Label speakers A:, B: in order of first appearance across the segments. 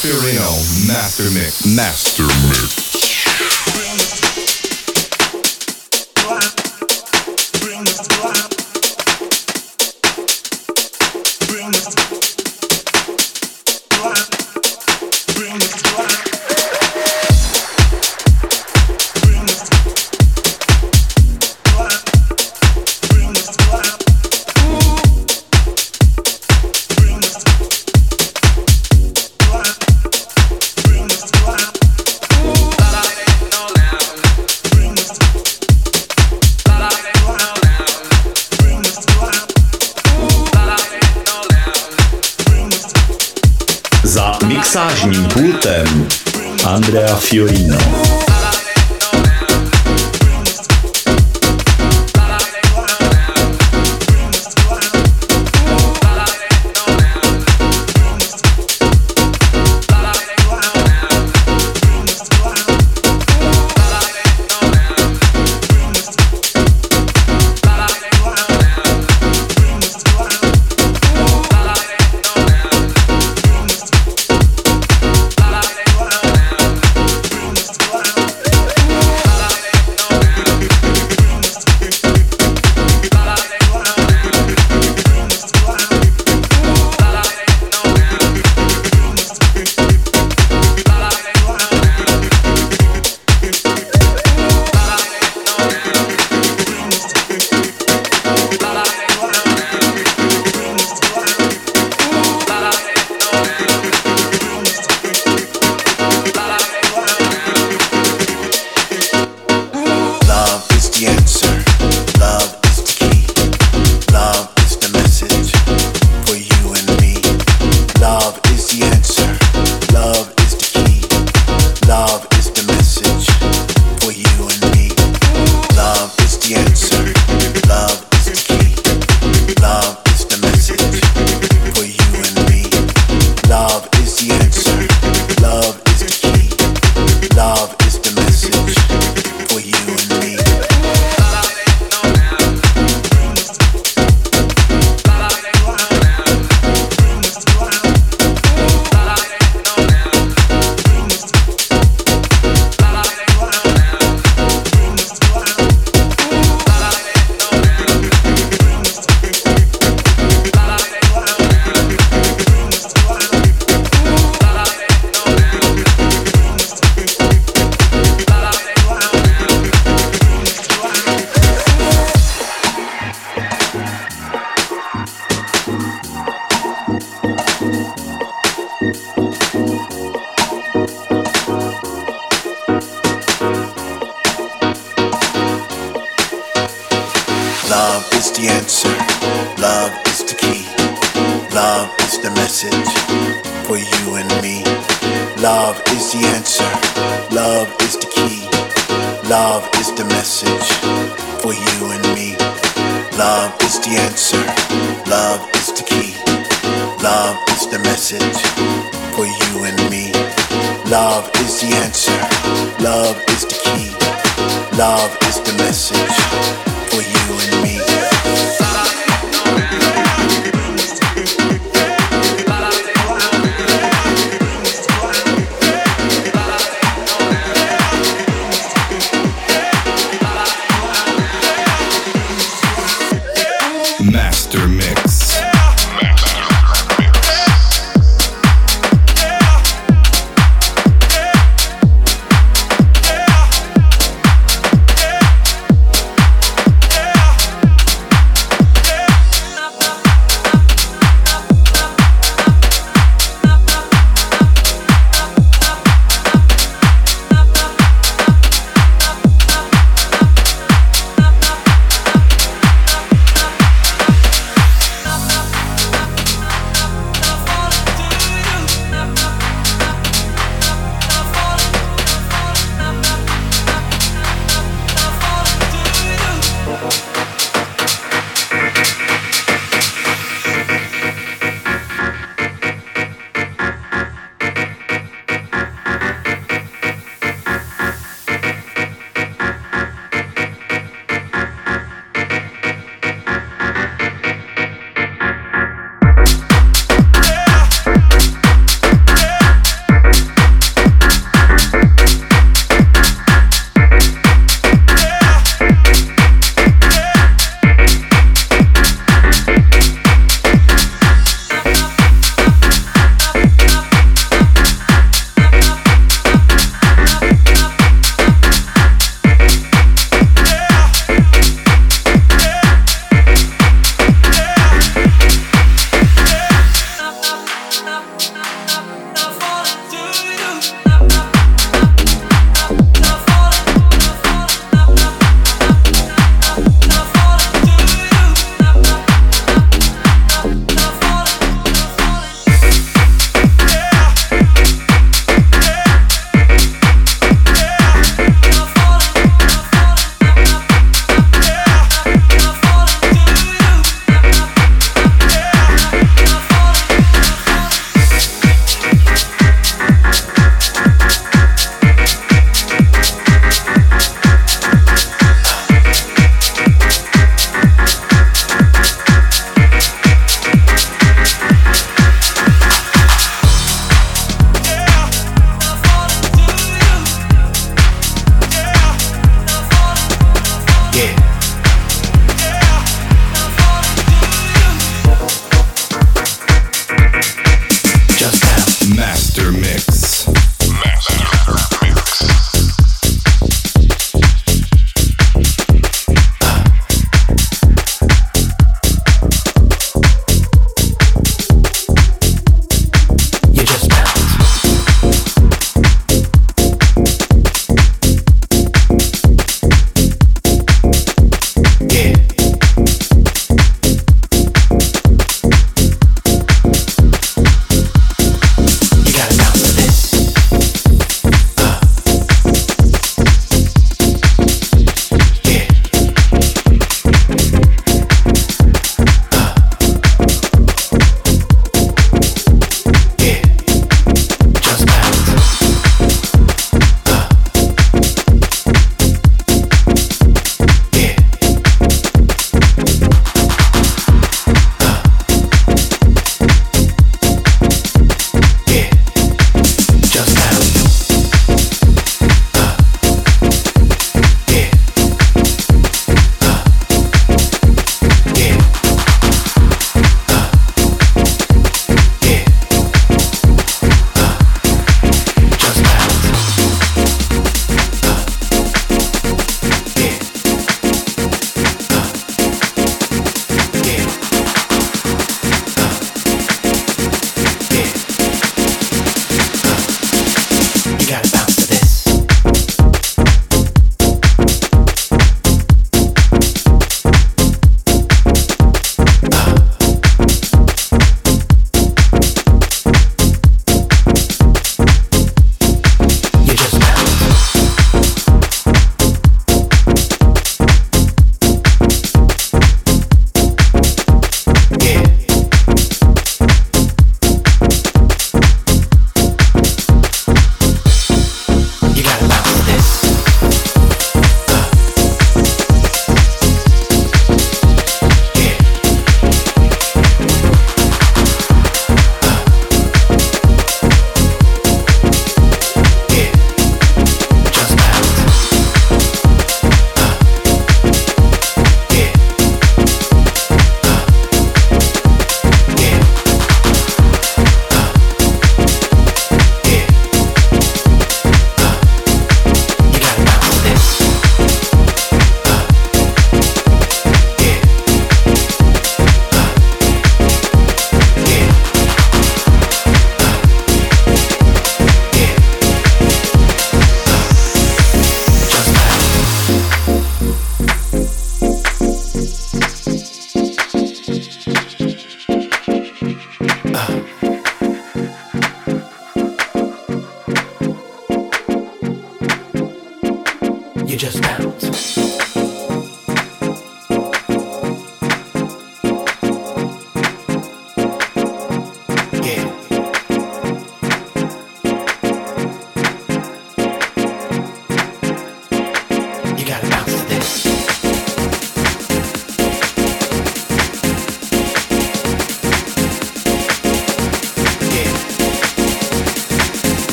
A: Fiorino, Master Mix. Master Mix.
B: Mixážním pultem Andrea Fiorino.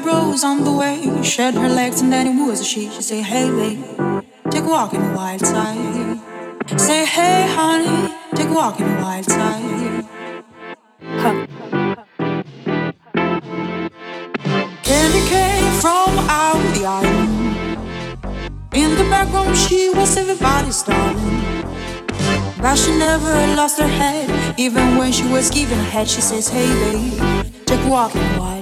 C: Rose on the way. Shed her legs, and then it was a she. She say, Hey, babe, take a walk in the wild side. Say, Hey, honey, take a walk in the wild side. Huh. Candy came from out the island. In the back room, she was everybody's darling. But she never lost her head. Even when she was given a head, she says, Hey babe, take a walk in the wild